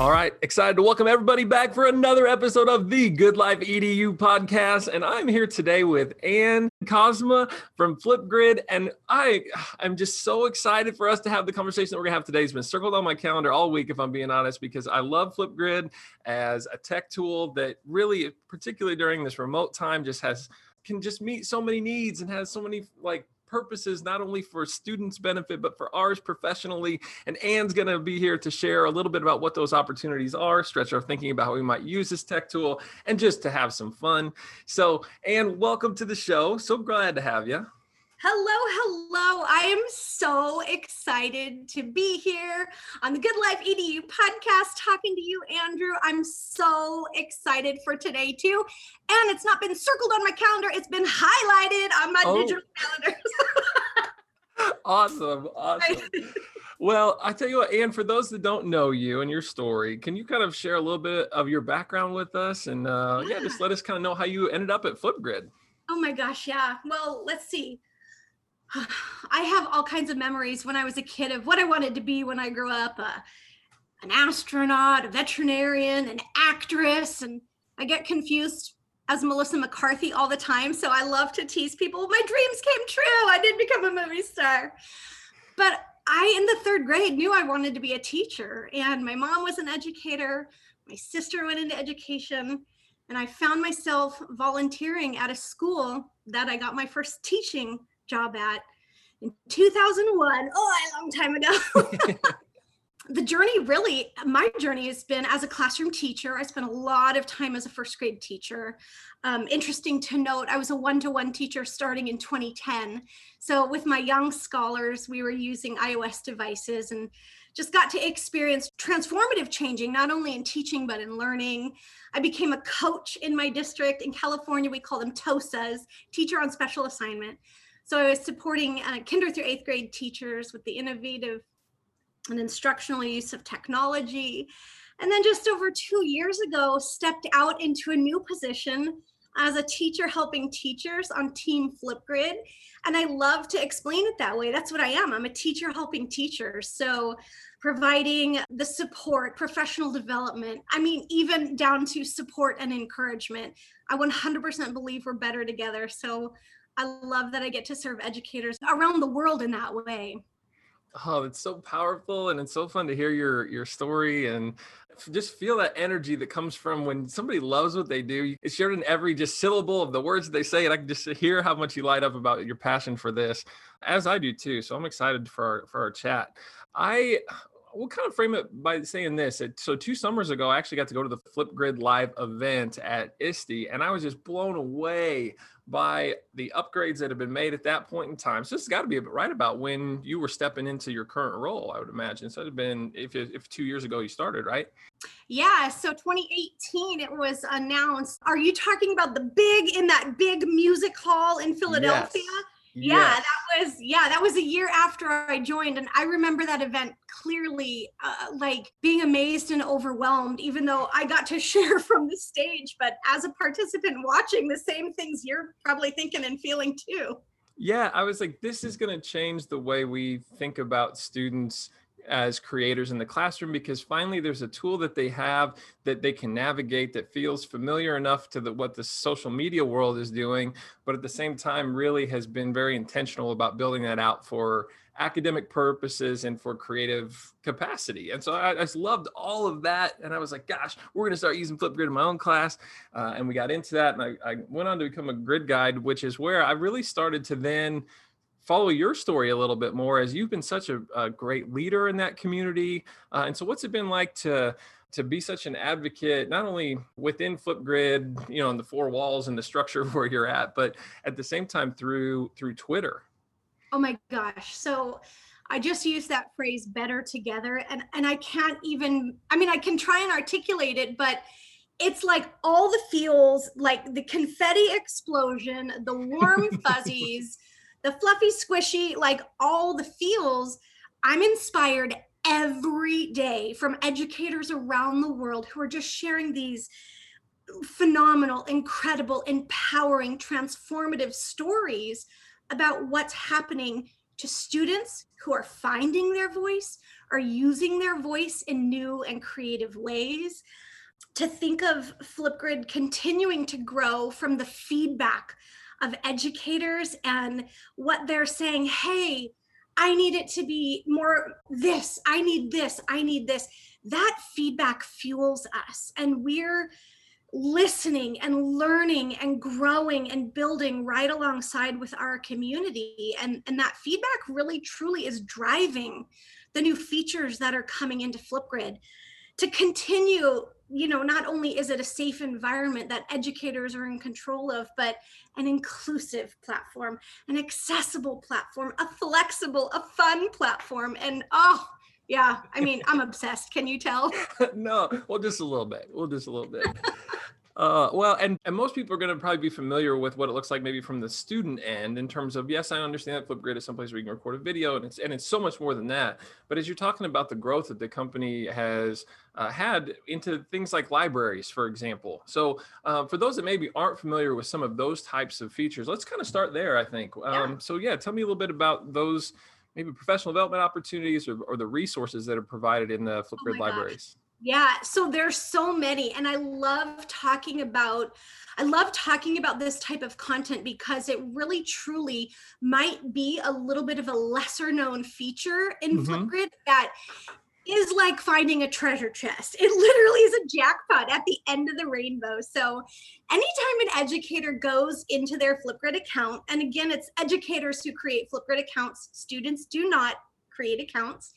All right, excited to welcome everybody back for another episode of the Good Life EDU podcast. And I'm here today with Ann Kozma from Flipgrid. And I am just so excited for us to have the conversation that we're gonna have today. It's been circled on my calendar all week, if I'm being honest, because I love Flipgrid as a tech tool that really, particularly during this remote time, just has can just meet so many needs and has so many like purposes, not only for students' benefit, but for ours professionally. And Ann's going to be here to share a little bit about what those opportunities are, stretch our thinking about how we might use this tech tool, and just to have some fun. So, Ann, welcome to the show. So glad to have you. Hello, hello. I am so excited to be here on the Good Life EDU podcast talking to you, Andrew. I'm so excited for today, too. And it's not been circled on my calendar, it's been highlighted on my oh. digital calendar. awesome. Awesome. Well, I tell you what, Ann, for those that don't know you and your story, can you kind of share a little bit of your background with us? And uh, yeah. yeah, just let us kind of know how you ended up at Flipgrid. Oh my gosh, yeah. Well, let's see. I have all kinds of memories when I was a kid of what I wanted to be when I grew up uh, an astronaut, a veterinarian, an actress. And I get confused as Melissa McCarthy all the time. So I love to tease people. My dreams came true. I did become a movie star. But I, in the third grade, knew I wanted to be a teacher. And my mom was an educator. My sister went into education. And I found myself volunteering at a school that I got my first teaching job at in 2001. Oh, a long time ago. the journey really, my journey has been as a classroom teacher. I spent a lot of time as a first grade teacher. Um, interesting to note, I was a one to one teacher starting in 2010. So, with my young scholars, we were using iOS devices and just got to experience transformative changing, not only in teaching, but in learning. I became a coach in my district. In California, we call them TOSAs, teacher on special assignment. So I was supporting uh, kinder through eighth grade teachers with the innovative and instructional use of technology. And then just over two years ago, stepped out into a new position as a teacher helping teachers on Team Flipgrid. And I love to explain it that way. That's what I am. I'm a teacher helping teachers. So providing the support, professional development, I mean, even down to support and encouragement. I 100% believe we're better together. So I love that I get to serve educators around the world in that way. Oh, it's so powerful and it's so fun to hear your your story and just feel that energy that comes from when somebody loves what they do. It's shared in every just syllable of the words they say, and I can just hear how much you light up about your passion for this, as I do too. So I'm excited for our, for our chat. I we'll kind of frame it by saying this. So two summers ago, I actually got to go to the Flipgrid Live event at ISTE, and I was just blown away by the upgrades that have been made at that point in time. So this has got to be right about when you were stepping into your current role, I would imagine. So it had been if if two years ago you started, right? Yeah. So 2018, it was announced. Are you talking about the big in that big music hall in Philadelphia? Yes yeah yes. that was yeah that was a year after i joined and i remember that event clearly uh, like being amazed and overwhelmed even though i got to share from the stage but as a participant watching the same things you're probably thinking and feeling too yeah i was like this is going to change the way we think about students as creators in the classroom because finally there's a tool that they have that they can navigate that feels familiar enough to the, what the social media world is doing but at the same time really has been very intentional about building that out for academic purposes and for creative capacity. And so i, I just loved all of that and i was like gosh we're going to start using flipgrid in my own class. Uh, and we got into that and I, I went on to become a grid guide which is where i really started to then follow your story a little bit more as you've been such a, a great leader in that community. Uh, and so, what's it been like to to be such an advocate, not only within Flipgrid, you know, in the four walls and the structure where you're at, but at the same time through through Twitter? Oh my gosh! So. I just use that phrase better together and and I can't even I mean I can try and articulate it but it's like all the feels like the confetti explosion the warm fuzzies the fluffy, squishy, like all the feels. I'm inspired every day from educators around the world who are just sharing these phenomenal, incredible, empowering, transformative stories about what's happening to students who are finding their voice, are using their voice in new and creative ways. To think of Flipgrid continuing to grow from the feedback of educators and what they're saying, hey, I need it to be more this, I need this, I need this. That feedback fuels us. And we're listening and learning and growing and building right alongside with our community. And, and that feedback really truly is driving the new features that are coming into Flipgrid to continue you know not only is it a safe environment that educators are in control of but an inclusive platform an accessible platform a flexible a fun platform. And oh yeah i mean i'm obsessed. Can you tell? No well just a little bit. Well just a little bit uh, well, and, and most people are going to probably be familiar with what it looks like maybe from the student end in terms of yes, I understand that Flipgrid is someplace where you can record a video, and it's and it's so much more than that. But as you're talking about the growth that the company has uh, had into things like libraries, for example. So uh, for those that maybe aren't familiar with some of those types of features, let's kind of start there. I think. Um, yeah. So yeah, tell me a little bit about those maybe professional development opportunities or, or the resources that are provided in the oh Flipgrid oh libraries. Gosh. Yeah, so there's so many and I love talking about I love talking about this type of content because it really truly might be a little bit of a lesser known feature in mm-hmm. Flipgrid that is like finding a treasure chest. It literally is a jackpot at the end of the rainbow. So, anytime an educator goes into their Flipgrid account, and again, it's educators who create Flipgrid accounts, students do not create accounts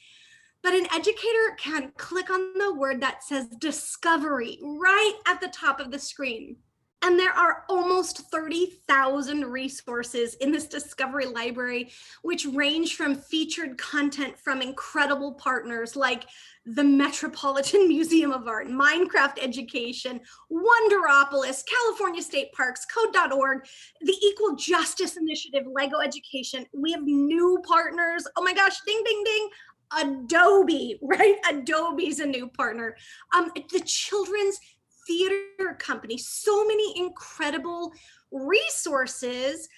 but an educator can click on the word that says discovery right at the top of the screen. And there are almost 30,000 resources in this discovery library, which range from featured content from incredible partners like the Metropolitan Museum of Art, Minecraft Education, Wonderopolis, California State Parks, Code.org, the Equal Justice Initiative, Lego Education. We have new partners. Oh my gosh, ding, ding, ding. Adobe, right? Adobe's a new partner. Um, the Children's Theater Company, so many incredible resources,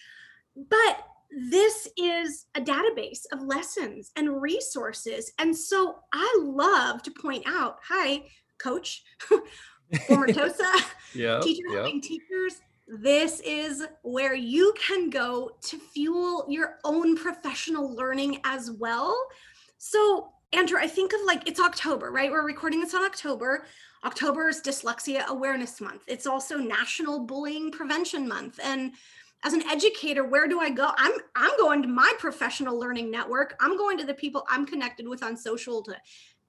but this is a database of lessons and resources. And so I love to point out, hi, coach, former TOSA, yep, teacher helping teachers. This is where you can go to fuel your own professional learning as well. So, Andrew, I think of like it's October, right? We're recording this on October. October is Dyslexia Awareness Month. It's also National Bullying Prevention Month. And as an educator, where do I go? I'm I'm going to my professional learning network. I'm going to the people I'm connected with on social to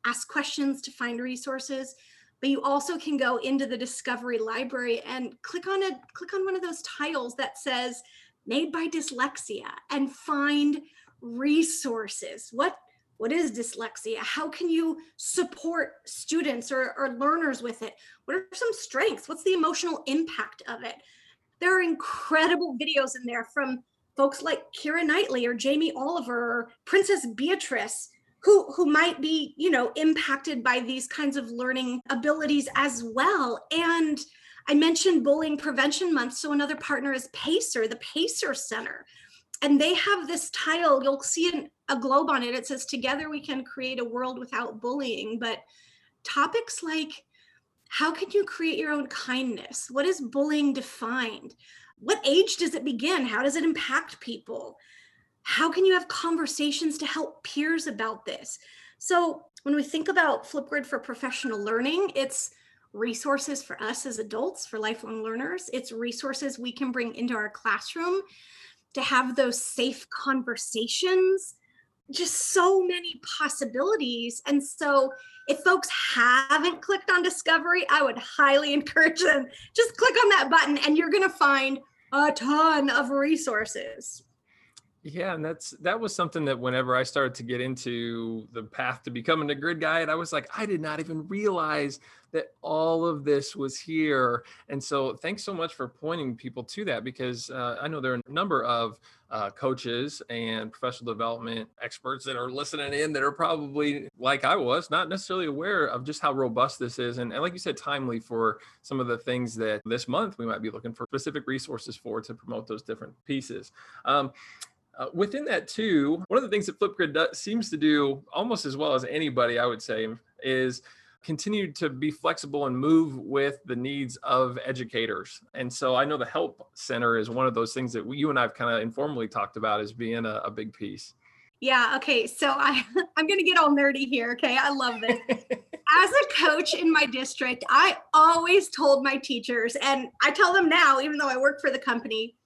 ask questions, to find resources. But you also can go into the Discovery Library and click on a click on one of those tiles that says made by dyslexia and find resources. What what is dyslexia? How can you support students or, or learners with it? What are some strengths? What's the emotional impact of it? There are incredible videos in there from folks like Keira Knightley or Jamie Oliver or Princess Beatrice who who might be you know impacted by these kinds of learning abilities as well and i mentioned bullying prevention month so another partner is pacer the pacer center and they have this tile you'll see an, a globe on it it says together we can create a world without bullying. But topics like how can you create your own kindness? What is bullying defined? What age does it begin? How does it impact people? How can you have conversations to help peers about this? So when we think about flipgrid for professional learning it's resources for us as adults for lifelong learners. It's resources we can bring into our classroom to have those safe conversations. Just so many possibilities. And so if folks haven't clicked on discovery i would highly encourage them. Just click on that button and you're going to find a ton of resources Yeah, and that's that was something that whenever I started to get into the path to becoming a grid guide, I was like, I did not even realize that all of this was here. And so, thanks so much for pointing people to that because uh, I know there are a number of uh, coaches and professional development experts that are listening in that are probably like I was, not necessarily aware of just how robust this is. And, and like you said, timely for some of the things that this month we might be looking for specific resources for to promote those different pieces. Um, uh, within that too, one of the things that Flipgrid does, seems to do almost as well as anybody, I would say, is continue to be flexible and move with the needs of educators. And so I know the Help Center is one of those things that you and I've kind of informally talked about as being a, a big piece. Yeah. Okay. So I I'm gonna get all nerdy here. Okay. I love this. As a coach in my district, I always told my teachers, and I tell them now, even though I work for the company,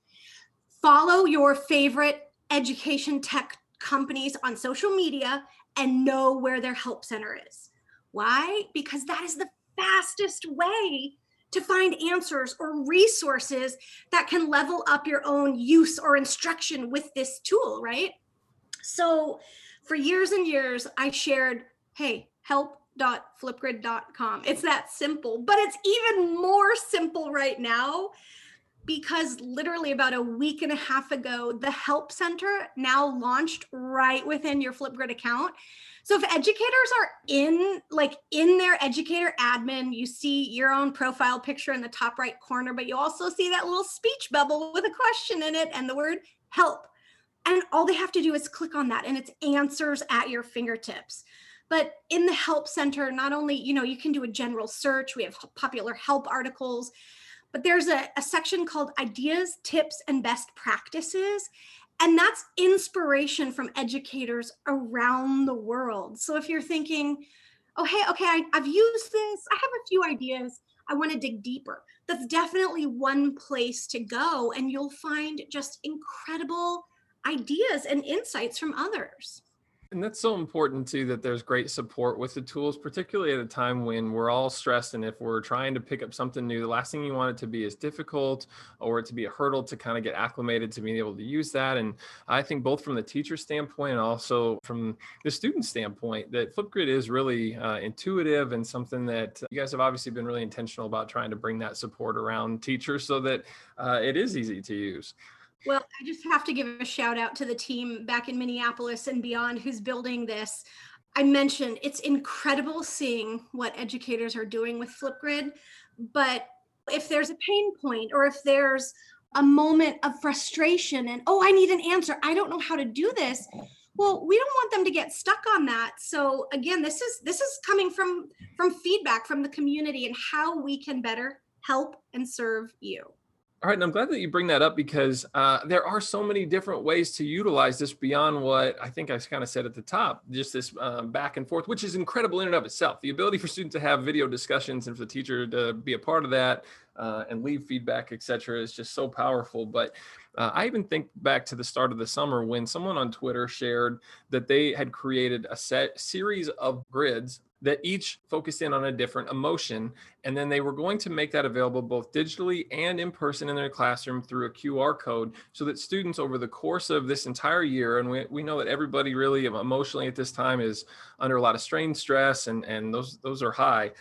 follow your favorite education tech companies on social media and know where their help center is. Why? Because that is the fastest way to find answers or resources that can level up your own use or instruction with this tool, right? So, for years and years, I shared, hey, help.flipgrid.com. It's that simple, but it's even more simple right now because literally about a week and a half ago, the Help Center now launched right within your Flipgrid account. So if educators are in like in their educator admin, you see your own profile picture in the top right corner, but you also see that little speech bubble with a question in it and the word help. And all they have to do is click on that and it's answers at your fingertips. But in the help center, not only, you know, you can do a general search, we have popular help articles, but there's a, a section called ideas, tips, and best practices. And that's inspiration from educators around the world. So if you're thinking, oh, hey, okay, I, I've used this, I have a few ideas, I want to dig deeper. That's definitely one place to go, and you'll find just incredible ideas and insights from others. And that's so important too that there's great support with the tools, particularly at a time when we're all stressed. And if we're trying to pick up something new, the last thing you want it to be is difficult or to be a hurdle to kind of get acclimated to being able to use that. And I think both from the teacher standpoint and also from the student standpoint, that Flipgrid is really uh, intuitive and something that you guys have obviously been really intentional about trying to bring that support around teachers so that uh, it is easy to use. Well, I just have to give a shout out to the team back in Minneapolis and beyond who's building this. I mentioned it's incredible seeing what educators are doing with Flipgrid, but if there's a pain point or if there's a moment of frustration and oh, I need an answer, I don't know how to do this. Well, we don't want them to get stuck on that. So again, this is this is coming from from feedback from the community and how we can better help and serve you. All right, and I'm glad that you bring that up because uh, there are so many different ways to utilize this beyond what I think I kind of said at the top. Just this um, back and forth, which is incredible in and of itself. The ability for students to have video discussions and for the teacher to be a part of that uh, and leave feedback, etc., is just so powerful. But uh, I even think back to the start of the summer when someone on Twitter shared that they had created a set series of grids that each focused in on a different emotion. And then they were going to make that available both digitally and in person in their classroom through a QR code so that students over the course of this entire year, and we, we know that everybody really emotionally at this time is under a lot of strain, stress, and, and those, those are high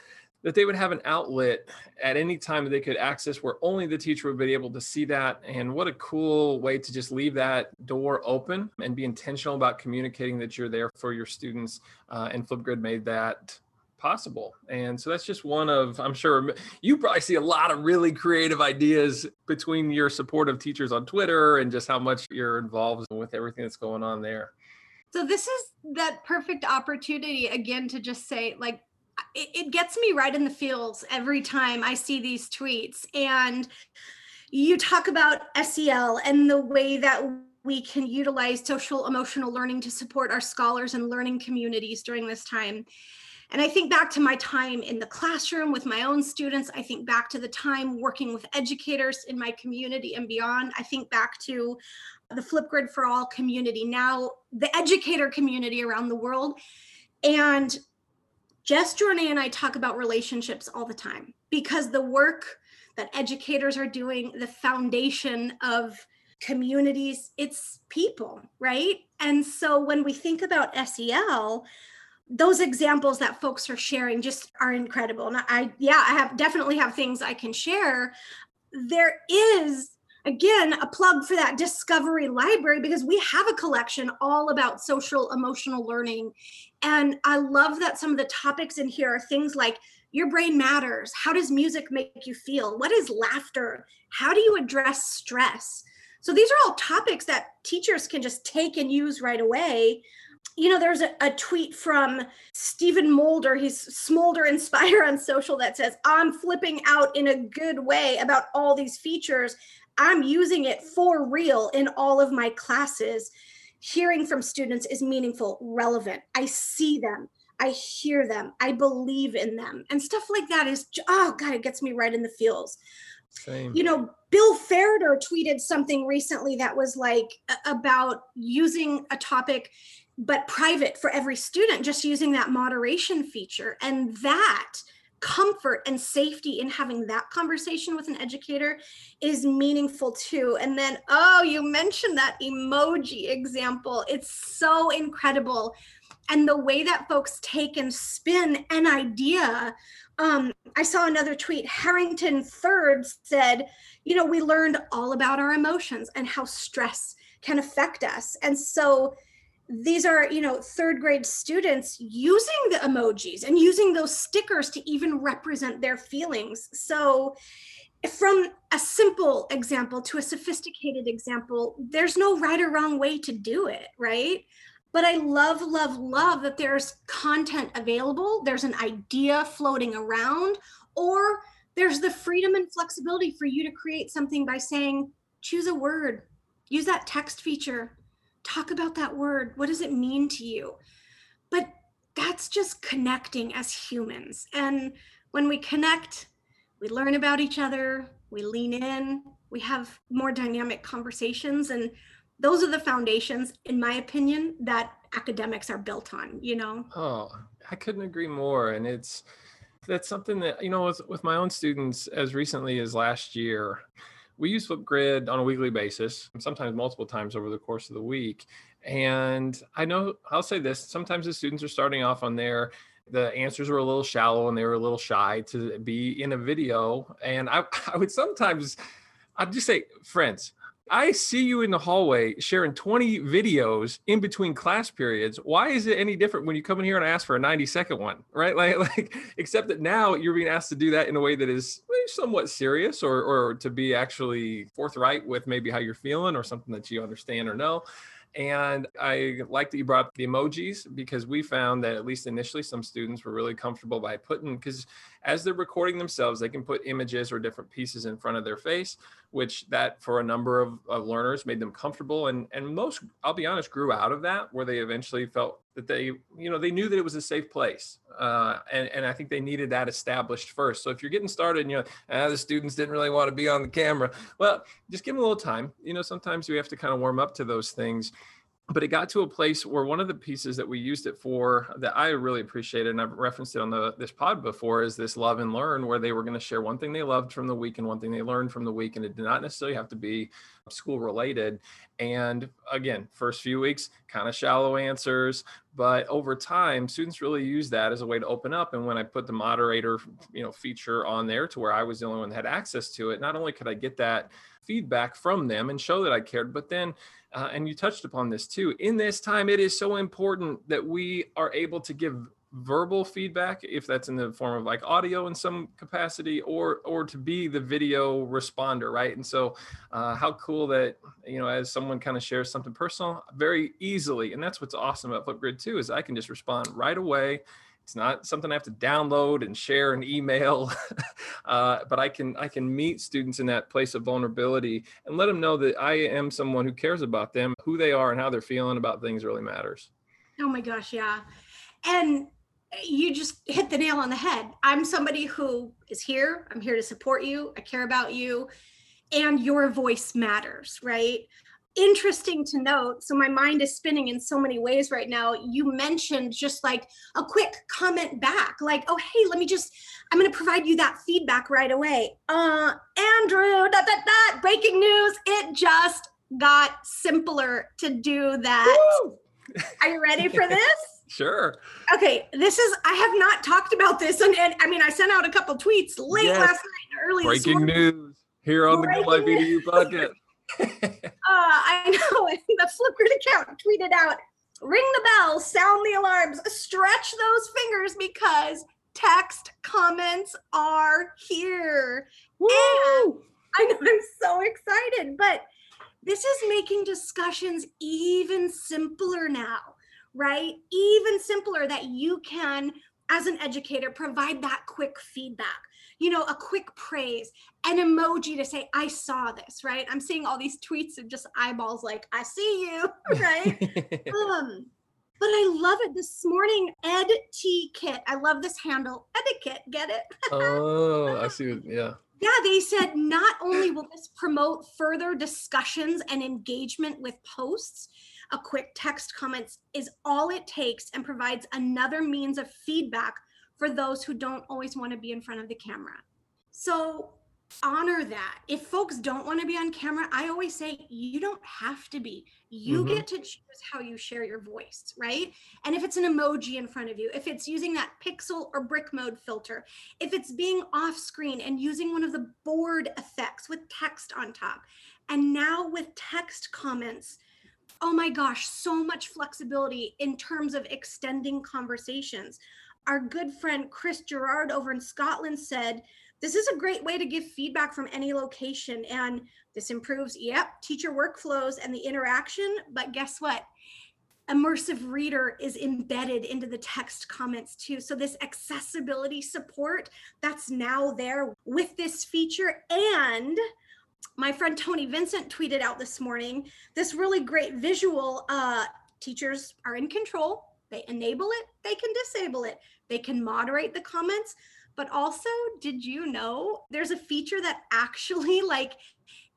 that they would have an outlet at any time that they could access where only the teacher would be able to see that. And what a cool way to just leave that door open and be intentional about communicating that you're there for your students. Uh, and Flipgrid made that possible. And so that's just one of, I'm sure you probably see a lot of really creative ideas between your supportive teachers on Twitter and just how much you're involved with everything that's going on there. So this is that perfect opportunity again to just say like it, it gets me right in the feels every time I see these tweets. And you talk about SEL and the way that we can utilize social emotional learning to support our scholars and learning communities during this time. And I think back to my time in the classroom with my own students. I think back to the time working with educators in my community and beyond. I think back to the Flipgrid for All community, now the educator community around the world. And Jess Journey and I talk about relationships all the time because the work that educators are doing, the foundation of communities, it's people, right? And so when we think about SEL, those examples that folks are sharing just are incredible. And I, yeah, I have definitely have things I can share. There is again a plug for that discovery library because we have a collection all about social emotional learning. And i love that some of the topics in here are things like your brain matters. How does music make you feel? What is laughter? How do you address stress? So these are all topics that teachers can just take and use right away. You know, there's a, a, tweet from Stephen Molder. He's Smolder Inspire on social that says, I'm flipping out in a good way about all these features. I'm using it for real in all of my classes. Hearing from students is meaningful, relevant. I see them. I hear them. I believe in them. And stuff like that is, oh God, it gets me right in the feels. Same. You know, Bill Ferriter tweeted something recently that was like about using a topic but private for every student, just using that moderation feature. And that comfort and safety in having that conversation with an educator is meaningful too. And then, oh, you mentioned that emoji example. It's so incredible. And the way that folks take and spin an idea. Um, I saw another tweet. Harrington Third said, you know, we learned all about our emotions and how stress can affect us. And so these are you know third grade students using the emojis and using those stickers to even represent their feelings. So from a simple example to a sophisticated example there's no right or wrong way to do it right? But i love love love that there's content available there's an idea floating around or there's the freedom and flexibility for you to create something by saying choose a word use that text feature talk about that word. What does it mean to you? But that's just connecting as humans. And when we connect, we learn about each other, we lean in, we have more dynamic conversations. And those are the foundations, in my opinion, that academics are built on, you know? Oh, I couldn't agree more. And it's, that's something that, you know, with, with my own students as recently as last year, we use Flipgrid on a weekly basis, sometimes multiple times over the course of the week. And I know I'll say this sometimes the students are starting off on there. The answers were a little shallow and they were a little shy to be in a video. And I, I would sometimes, I'd just say, friends, I see you in the hallway sharing 20 videos in between class periods. Why is it any different when you come in here and ask for a 90 second one, right? Like, like except that now you're being asked to do that in a way that is somewhat serious or, or to be actually forthright with maybe how you're feeling or something that you understand or know. And I like that you brought up the emojis because we found that at least initially some students were really comfortable by putting because as they're recording themselves, they can put images or different pieces in front of their face, which that for a number of, of learners made them comfortable. And and most, I'll be honest, grew out of that where they eventually felt that they, you know, they knew that it was a safe place. Uh, and, and I think they needed that established first. So if you're getting started and you know, ah, the students didn't really want to be on the camera, well, just give them a little time. You know, sometimes we have to kind of warm up to those things but it got to a place where one of the pieces that we used it for that I really appreciated, and I've referenced it on the this pod before, is this love and learn, where they were going to share one thing they loved from the week and one thing they learned from the week, and it did not necessarily have to be school related. And again, first few weeks, kind of shallow answers, but over time, students really use that as a way to open up. And when I put the moderator, you know, feature on there to where I was the only one that had access to it, not only could I get that feedback from them and show that I cared, but then uh, and you touched upon this too. In this time, it is so important that we are able to give verbal feedback if that's in the form of like audio in some capacity or or to be the video responder right and so uh, how cool that you know as someone kind of shares something personal very easily and that's what's awesome about flipgrid too is i can just respond right away it's not something I have to download and share and email, uh, but I can I can meet students in that place of vulnerability and let them know that I am someone who cares about them, who they are, and how they're feeling about things really matters. Oh my gosh, yeah, and you just hit the nail on the head. I'm somebody who is here. I'm here to support you. I care about you, and your voice matters, right? Interesting to note so my mind is spinning in so many ways right now you mentioned just like a quick comment back like oh hey let me just i'm going to provide you that feedback right away uh andrew that that that breaking news it just got simpler to do that. Woo! Are you ready for this? Sure. Okay, this is I have not talked about this, and, and I mean I sent out a couple tweets late Yes. last night early this Breaking news here on the Good Life Breaking EDU podcast. Uh, I know the Flipgrid account tweeted out, "Ring the bell, sound the alarms, stretch those fingers because text comments are here." And I know I'm so excited, but this is making discussions even simpler now, right? Even simpler that you can, as an educator, provide that quick feedback, you know, a quick praise, an emoji to say, I saw this, right? I'm seeing all these tweets of just eyeballs like, I see you, right? um, but I love it. This morning, Ed T Kit. I love this handle, etiquette. Get it? oh, I see. What, yeah. Yeah, they said not only will this promote further discussions and engagement with posts, a quick text comments is all it takes and provides another means of feedback for those who don't always want to be in front of the camera. So honor that. If folks don't want to be on camera, I always say you don't have to be. You Mhm. get to choose how you share your voice, right? And if it's an emoji in front of you, if it's using that pixel or brick mode filter, if it's being off screen and using one of the board effects with text on top, and now with text comments, oh my gosh, so much flexibility in terms of extending conversations. Our good friend Chris Gerard over in Scotland said, this is a great way to give feedback from any location and this improves yep teacher workflows and the interaction but guess what? Immersive reader is embedded into the text comments too. So this accessibility support that's now there with this feature and my friend tony vincent tweeted out this morning this really great visual uh teachers are in control they enable it they can disable it. They can moderate the comments. But also did you know there's a feature that actually like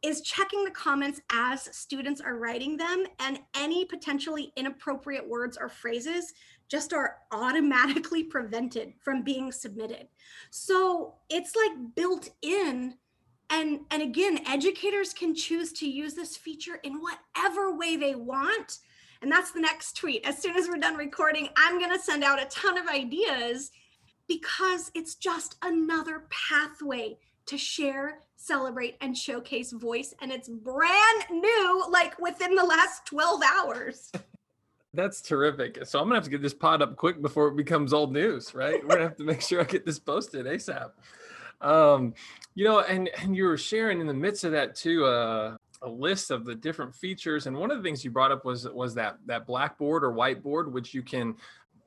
is checking the comments as students are writing them and any potentially inappropriate words or phrases just are automatically prevented from being submitted. So it's like built in and and again educators can choose to use this feature in whatever way they want and that's the next tweet as soon as we're done recording i'm going to send out a ton of ideas because it's just another pathway to share, celebrate, and showcase voice. And it's brand new, like within the last 12 hours. That's terrific. So I'm gonna have to get this pod up quick before it becomes old news, right? We're gonna have to make sure I get this posted ASAP. Um, you know, and and you were sharing in the midst of that too, uh, a list of the different features. And one of the things you brought up was was that that blackboard or whiteboard, which you can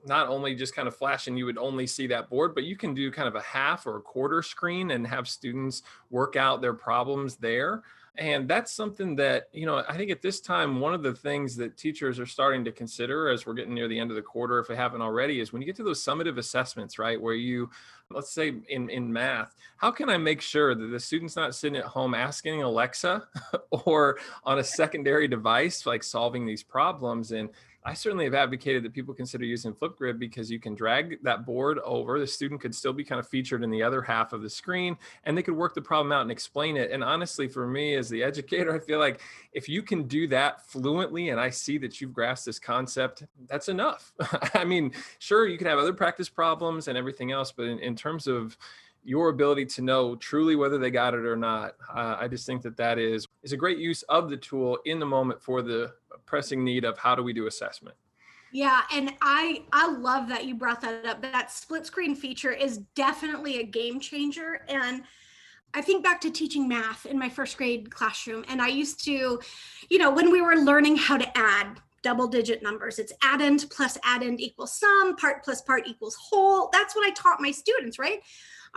not only just kind of flash and you would only see that board, but you can do kind of a half or a quarter screen and have students work out their problems there. And that's something that, you know, I think at this time, one of the things that teachers are starting to consider as we're getting near the end of the quarter, if they haven't already, is when you get to those summative assessments, right? Where you, let's say in, in math, how can I make sure that the student's not sitting at home asking Alexa or on a secondary device, like solving these problems? And I certainly have advocated that people consider using Flipgrid because you can drag that board over. The student could still be kind of featured in the other half of the screen and they could work the problem out and explain it. And honestly, for me as the educator, I feel like if you can do that fluently and I see that you've grasped this concept, that's enough. I mean, sure, you can have other practice problems and everything else, but in, in terms of your ability to know truly whether they got it or not. Uh, I just think that that is is a great use of the tool in the moment for the pressing need of how do we do assessment. Yeah, and I I love that you brought that up. That split screen feature is definitely a game changer and I think back to teaching math in my first grade classroom and I used to you know when we were learning how to add double digit numbers it's addend plus addend equals sum part plus part equals whole that's what I taught my students right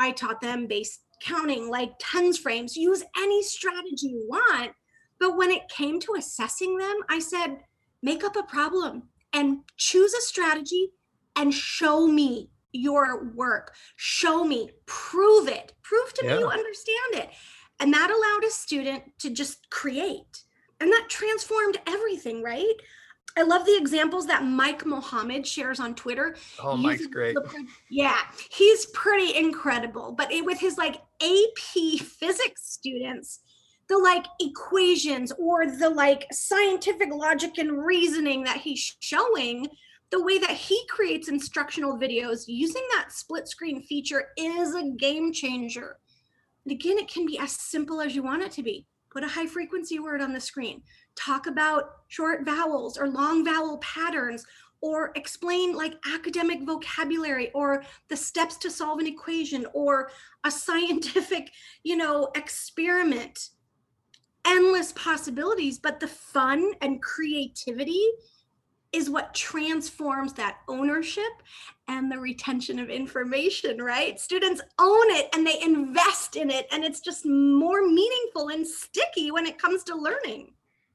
I taught them base counting like tens frames use any strategy you want but when it came to assessing them I said make up a problem and choose a strategy and show me your work. Show me, prove it, prove to Yeah. me you understand it. And that allowed a student to just create. And that transformed everything, right? I love the examples that Mike Mohammed shares on Twitter. Oh, Mike's great. the- yeah, he's pretty incredible. But it, with his like AP physics students, the like equations or the like scientific logic and reasoning that he's showing the way that he creates instructional videos using that split screen feature is a game changer and again it can be as simple as you want it to be put a high frequency word on the screen. Talk about short vowels or long vowel patterns or explain like academic vocabulary or the steps to solve an equation or a scientific you know experiment. Endless possibilities but the fun and creativity is what transforms that ownership and the retention of information, right? Students own it and they invest in it, and it's just more meaningful and sticky when it comes to learning.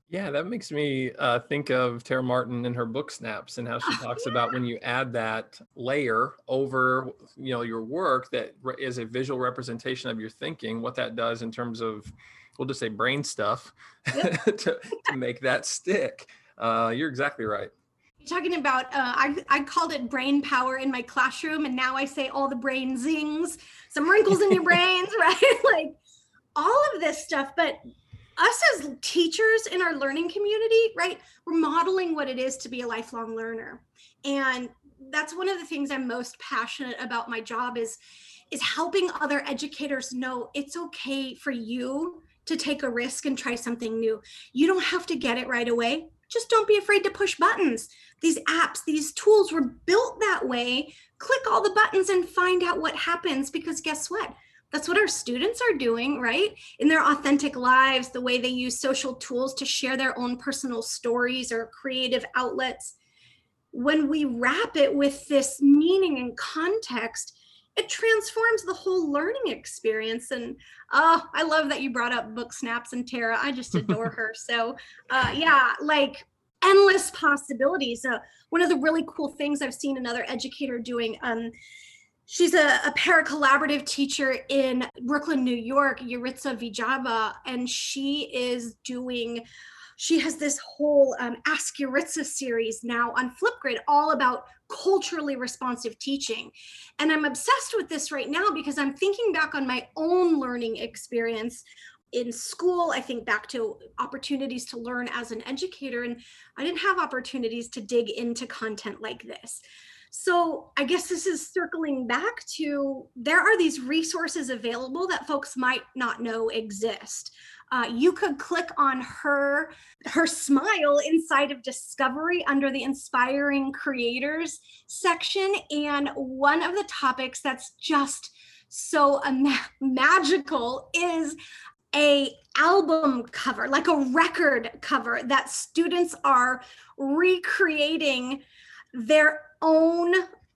Yeah, that makes me uh, think of Tara Martin and her book snaps and how she talks yeah. about when you add that layer over, you know, your work that is a visual representation of your thinking, what that does in terms of, we'll just say brain stuff yep. to, to make that stick. Uh, you're exactly right talking about uh, I, I called it brain power in my classroom and now i say all the brain zings some wrinkles in your brains right? Like all of this stuff. But us as teachers in our learning community right we're modeling what it is to be a lifelong learner. And that's one of the things i'm most passionate about my job is is helping other educators know it's okay for you to take a risk and try something new. You don't have to get it right away. Just don't be afraid to push buttons. These apps, these tools were built that way. Click all the buttons and find out what happens because guess what? That's what our students are doing, right? In their authentic lives, the way they use social tools to share their own personal stories or creative outlets. When we wrap it with this meaning and context, it transforms the whole learning experience. And oh, I love that you brought up book snaps and Tara. I just adore her. So uh, yeah, like endless possibilities. Uh, one of the really cool things I've seen another educator doing. Um, she's a, a para-collaborative teacher in Brooklyn, New York, Yaritza Villalba, and she is doing she has this whole um, Ask Yaritza series now on Flipgrid, all about culturally responsive teaching. And I'm obsessed with this right now because I'm thinking back on my own learning experience in school. I think back to opportunities to learn as an educator, and I didn't have opportunities to dig into content like this. So I guess this is circling back to there are these resources available that folks might not know exist uh, you could click on her her smile inside of discovery under the inspiring creators section and one of the topics that's just so magical is a album cover like a record cover that students are recreating their own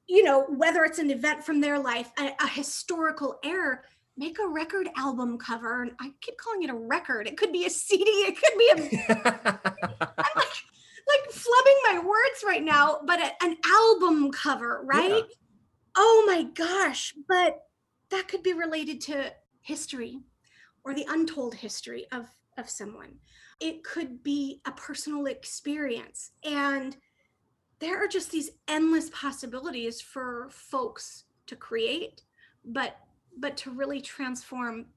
you know whether it's an event from their life a, a historical error make a record album cover. And I keep calling it a record. It could be a CD. It could be a. I'm like, like flubbing my words right now, but a, an album cover, right? Yeah. Oh my gosh. But that could be related to history or the untold history of, of someone. It could be a personal experience. And there are just these endless possibilities for folks to create, but but to really transform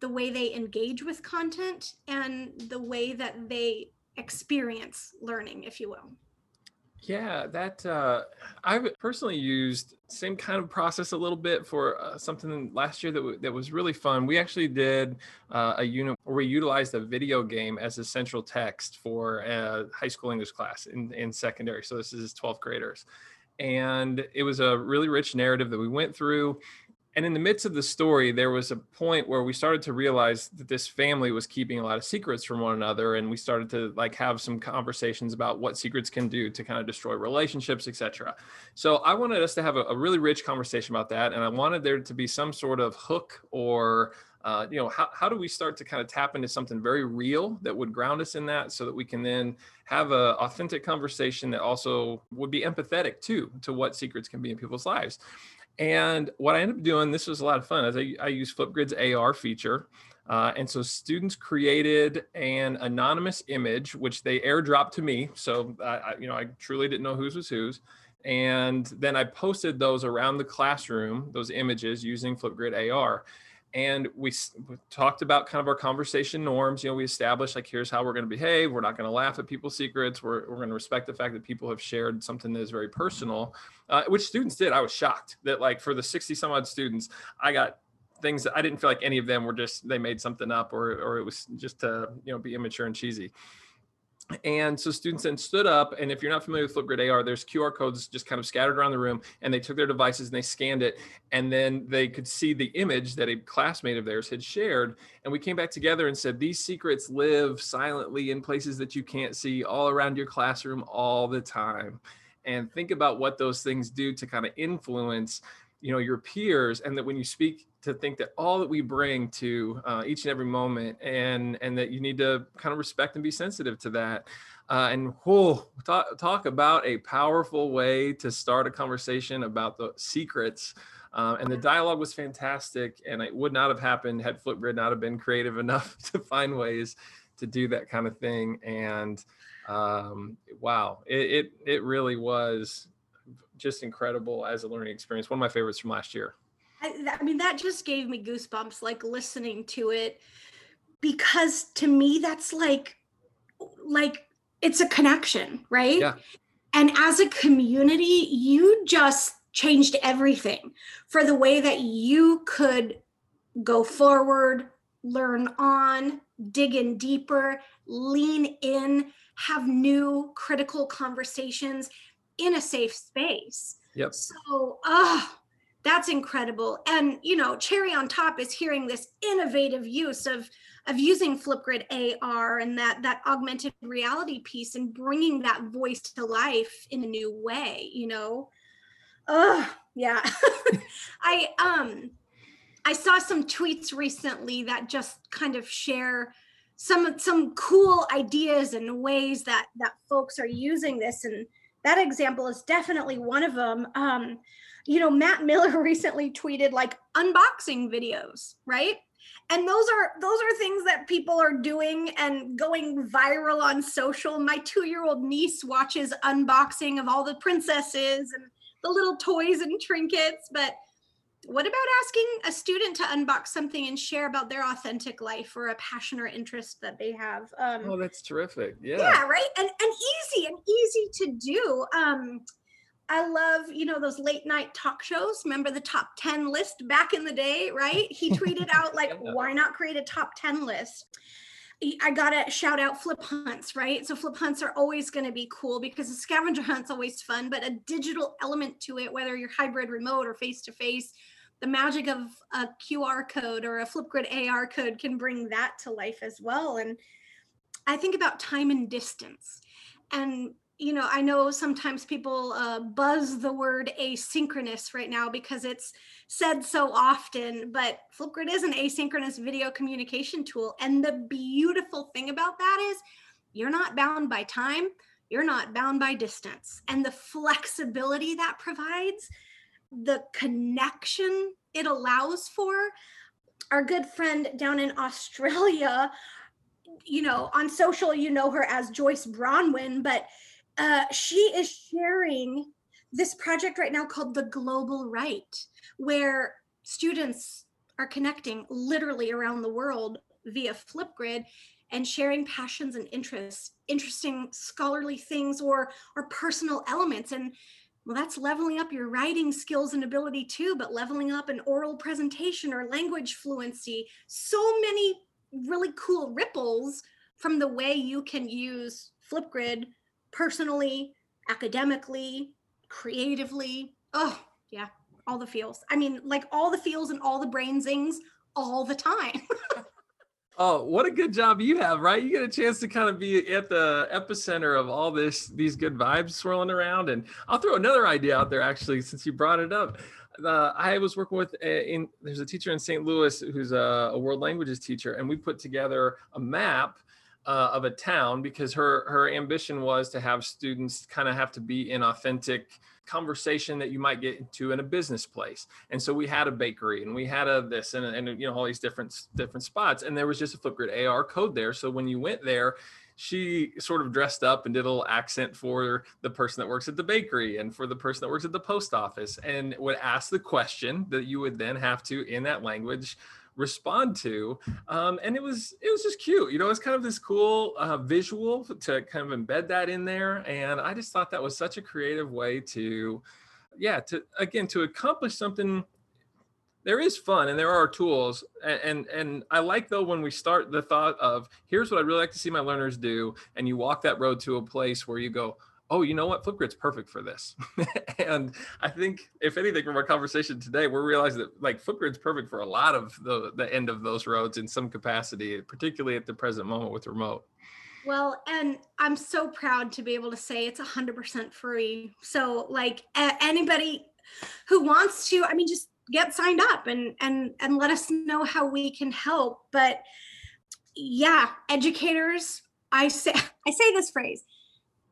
the way they engage with content and the way that they experience learning, if you will. Yeah, that uh, I've personally used same kind of process a little bit for uh, something last year that w- that was really fun. We actually did uh, a unit where we utilized a video game as a central text for a high school English class in, in secondary. So this is 12th graders, and it was a really rich narrative that we went through and in the midst of the story there was a point where we started to realize that this family was keeping a lot of secrets from one another and we started to like have some conversations about what secrets can do to kind of destroy relationships etc so i wanted us to have a, a, really rich conversation about that and i wanted there to be some sort of hook or uh, you know how, how do we start to kind of tap into something very real that would ground us in that so that we can then have a authentic conversation that also would be empathetic too to what secrets can be in people's lives and what I ended up doing, this was a lot of fun, is I, I used Flipgrid's AR feature. Uh, and so students created an anonymous image, which they airdropped to me. So I, you know, I truly didn't know whose was whose. And then I posted those around the classroom, those images using Flipgrid AR. And we, we, talked about kind of our conversation norms you know we established like here's how we're going to behave we're not going to laugh at people's secrets we're, we're going to respect the fact that people have shared something that is very personal uh, which students did i was shocked that like for the 60 some odd students i got things that i didn't feel like any of them were just they made something up or or it was just to you know be immature and cheesy and so students then stood up, and if you're not familiar with Flipgrid AR, there's QR codes just kind of scattered around the room, and they took their devices and they scanned it, and then they could see the image that a classmate of theirs had shared. And we came back together and said, These secrets live silently in places that you can't see all around your classroom all the time. And think about what those things do to kind of influence you know your peers and that when you speak to think that all that we bring to uh, each and every moment and and that you need to kind of respect and be sensitive to that. Uh, and whoa, talk, talk about a powerful way to start a conversation about the secrets. Uh, and the dialogue was fantastic and it would not have happened had flipgrid not have been creative enough to find ways to do that kind of thing. And um, wow it, it it really was just incredible as a learning experience one of my favorites from last year I, I mean, that just gave me goosebumps, like listening to it, because to me, that's like, like it's a connection, right? Yeah. And as a community, you just changed everything for the way that you could go forward, learn on, dig in deeper, lean in, have new critical conversations in a safe space. Yep. So, ah, that's incredible and you know cherry on top is hearing this innovative use of of using flipgrid ar and that that augmented reality piece and bringing that voice to life in a new way you know oh yeah i um i saw some tweets recently that just kind of share some some cool ideas and ways that that folks are using this and that example is definitely one of them um you know, Matt Miller recently tweeted like unboxing videos, right? And those are those are things that people are doing and going viral on social. My 2-year-old niece watches unboxing of all the princesses and the little toys and trinkets, but what about asking a student to unbox something and share about their authentic life or a passion or interest that they have um, oh that's terrific yeah yeah right and and easy and easy to do um I love, you know, those late night talk shows. Remember the top 10 list back in the day, right? He tweeted out, like, why not create a top 10 list? I got to shout out flip hunts, right? So flip hunts are always going to be cool because a scavenger hunt's always fun, but a digital element to it, whether you're hybrid remote or face to face, the magic of a QR code or a Flipgrid AR code can bring that to life as well. And I think about time and distance. And you know, I know sometimes people uh, buzz the word asynchronous right now because it's said so often, but Flipgrid is an asynchronous video communication tool. And the beautiful thing about that is you're not bound by time, you're not bound by distance. And the flexibility that provides, the connection it allows for, our good friend down in Australia, you know, on social, you know her as Joyce Bronwyn, but uh, she is sharing this project right now called the Global Write, where students are connecting literally around the world via Flipgrid and sharing passions and interests, interesting scholarly things or or personal elements. And well, that's leveling up your writing skills and ability too, but leveling up an oral presentation or language fluency. So many really cool ripples from the way you can use Flipgrid personally, academically, creatively. Oh, yeah, all the feels. I mean, like all the feels and all the brain zings all the time. oh, what a good job you have, right? You get a chance to kind of be at the epicenter of all this, these good vibes swirling around. And I'll throw another idea out there, actually, since you brought it up. Uh, I was working with a, in there's a teacher in St. Louis who's a, a world languages teacher, and we put together a map uh, of a town because her her ambition was to have students kind of have to be in authentic conversation that you might get into in a business place. And so we had a bakery and we had a this and, and you know all these different different spots. And there was just a flipgrid ar code there. So when you went there she sort of dressed up and did a little accent for the person that works at the bakery and for the person that works at the post office and would ask the question that you would then have to in that language respond to um, and it was it was just cute you know it's kind of this cool uh, visual to kind of embed that in there and i just thought that was such a creative way to yeah to again to accomplish something there is fun and there are tools and, and, and i like though when we start the thought of here's what i'd really like to see my learners do and you walk that road to a place where you go oh you know what? Flipgrid's perfect for this. And i think if anything from our conversation today we're realizing that like flipgrid's perfect for a lot of the the end of those roads in some capacity particularly at the present moment with remote. Well, and I'm so proud to be able to say it's 100% free. So, like, anybody who wants to, I mean, just get signed up and and and let us know how we can help. But yeah educators i say i say this phrase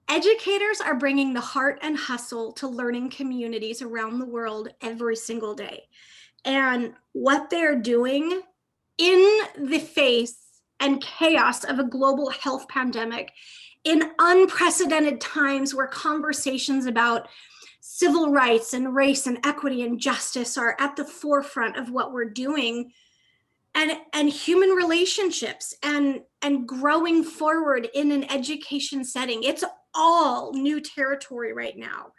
educators are bringing the heart and hustle to learning communities around the world every single day. And what they're doing in the face and chaos of a global health pandemic in unprecedented times where conversations about civil rights and race and equity and justice are at the forefront of what we're doing and and human relationships and and growing forward in an education setting. It's all new territory right now.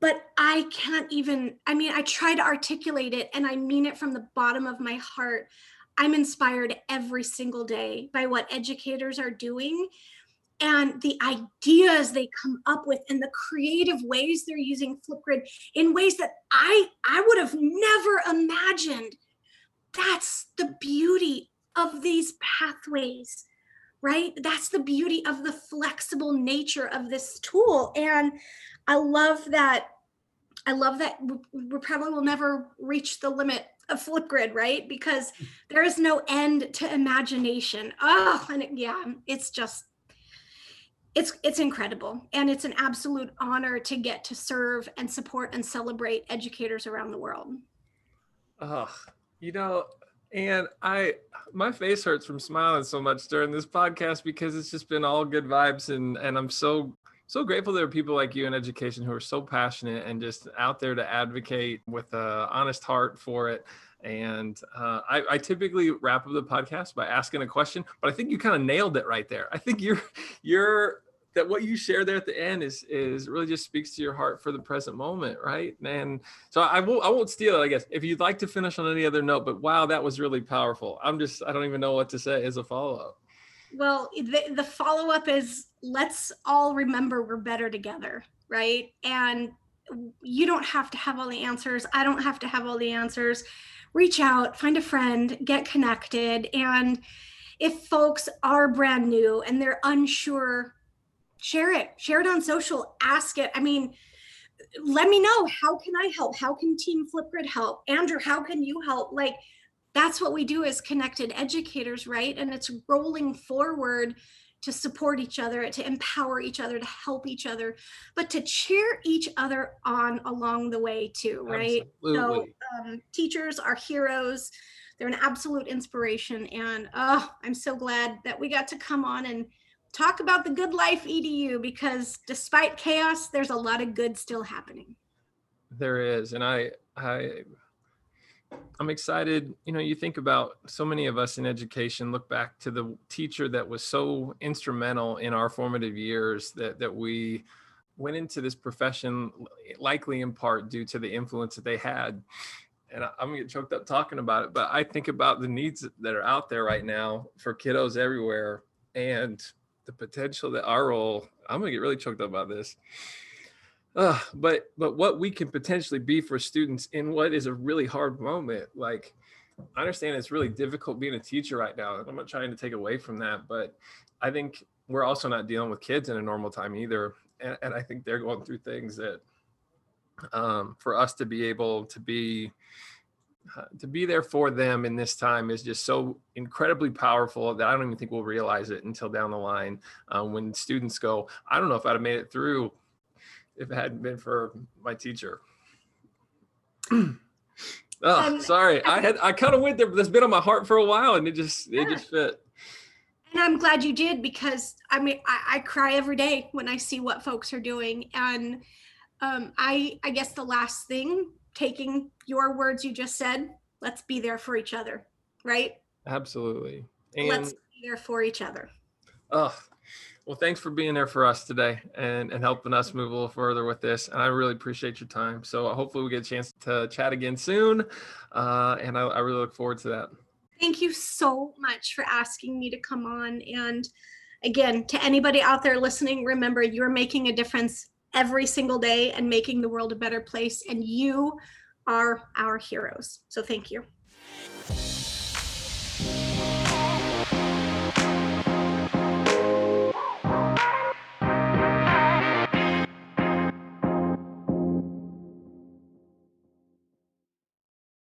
But i can't even i mean i try to articulate it and i mean it from the bottom of my heart. I'm inspired every single day by what educators are doing and the ideas they come up with and the creative ways they're using flipgrid in ways that i i would have never imagined that's the beauty of these pathways right? That's the beauty of the flexible nature of this tool. And i love that i love that we probably will never reach the limit of flipgrid right? Because there is no end to imagination. Oh and it, yeah it's just it's it's incredible. And it's an absolute honor to get to serve and support and celebrate educators around the world. Oh you know and i my face hurts from smiling so much during this podcast because it's just been all good vibes and and i'm so so grateful there are people like you in education who are so passionate and just out there to advocate with a honest heart for it and uh, I, I, typically wrap up the podcast by asking a question, but I think you kind of nailed it right there. I think you're you're that what you share there at the end is is really just speaks to your heart for the present moment, right? And so I won't I won't steal it, I guess. If you'd like to finish on any other note, but wow, that was really powerful. I'm just I don't even know what to say as a follow up. Well, the, the follow up is let's all remember we're better together, right? And you don't have to have all the answers. I don't have to have all the answers. Reach out, find a friend, get connected. And if folks are brand new and they're unsure share it share it on social ask it. I mean let me know how can i help? How can team flipgrid help? Andrew how can you help? Like that's what we do as connected educators right? And it's rolling forward to support each other to empower each other to help each other but to cheer each other on along the way too right? Absolutely. so um, teachers are heroes. They're an absolute inspiration. And oh i'm so glad that we got to come on and talk about the good life edu because despite chaos there's a lot of good still happening. There is and i i i'm excited. You know you think about so many of us in education look back to the teacher that was so instrumental in our formative years that that we went into this profession likely in part due to the influence that they had. And i'm gonna get choked up talking about it but i think about the needs that are out there right now for kiddos everywhere and the potential that our role i'm gonna get really choked up about this. Uh, but but what we can potentially be for students in what is a really hard moment like i understand it's really difficult being a teacher right now i'm not trying to take away from that but i think we're also not dealing with kids in a normal time either and, and i think they're going through things that um, for us to be able to be to be there for them in this time is just so incredibly powerful that I don't even think we'll realize it until down the line uh, when students go, I don't know if I'd have made it through if it hadn't been for my teacher. oh, um, sorry. I had I kind of went there, but that's been on my heart for a while, and it just yeah. it just fit. And I'm glad you did because I mean I, I cry every day when I see what folks are doing, and um, I I guess the last thing taking your words you just said, let's be there for each other. right? Absolutely. And let's be there for each other. Oh, well, thanks for being there for us today and, and helping us move a little further with this. And I really appreciate your time. So hopefully we get a chance to chat again soon. Uh, and I, I really look forward to that. Thank you so much for asking me to come on. And again, to anybody out there listening, remember you're making a difference every single day and making the world a better place. And you are our heroes. So thank you.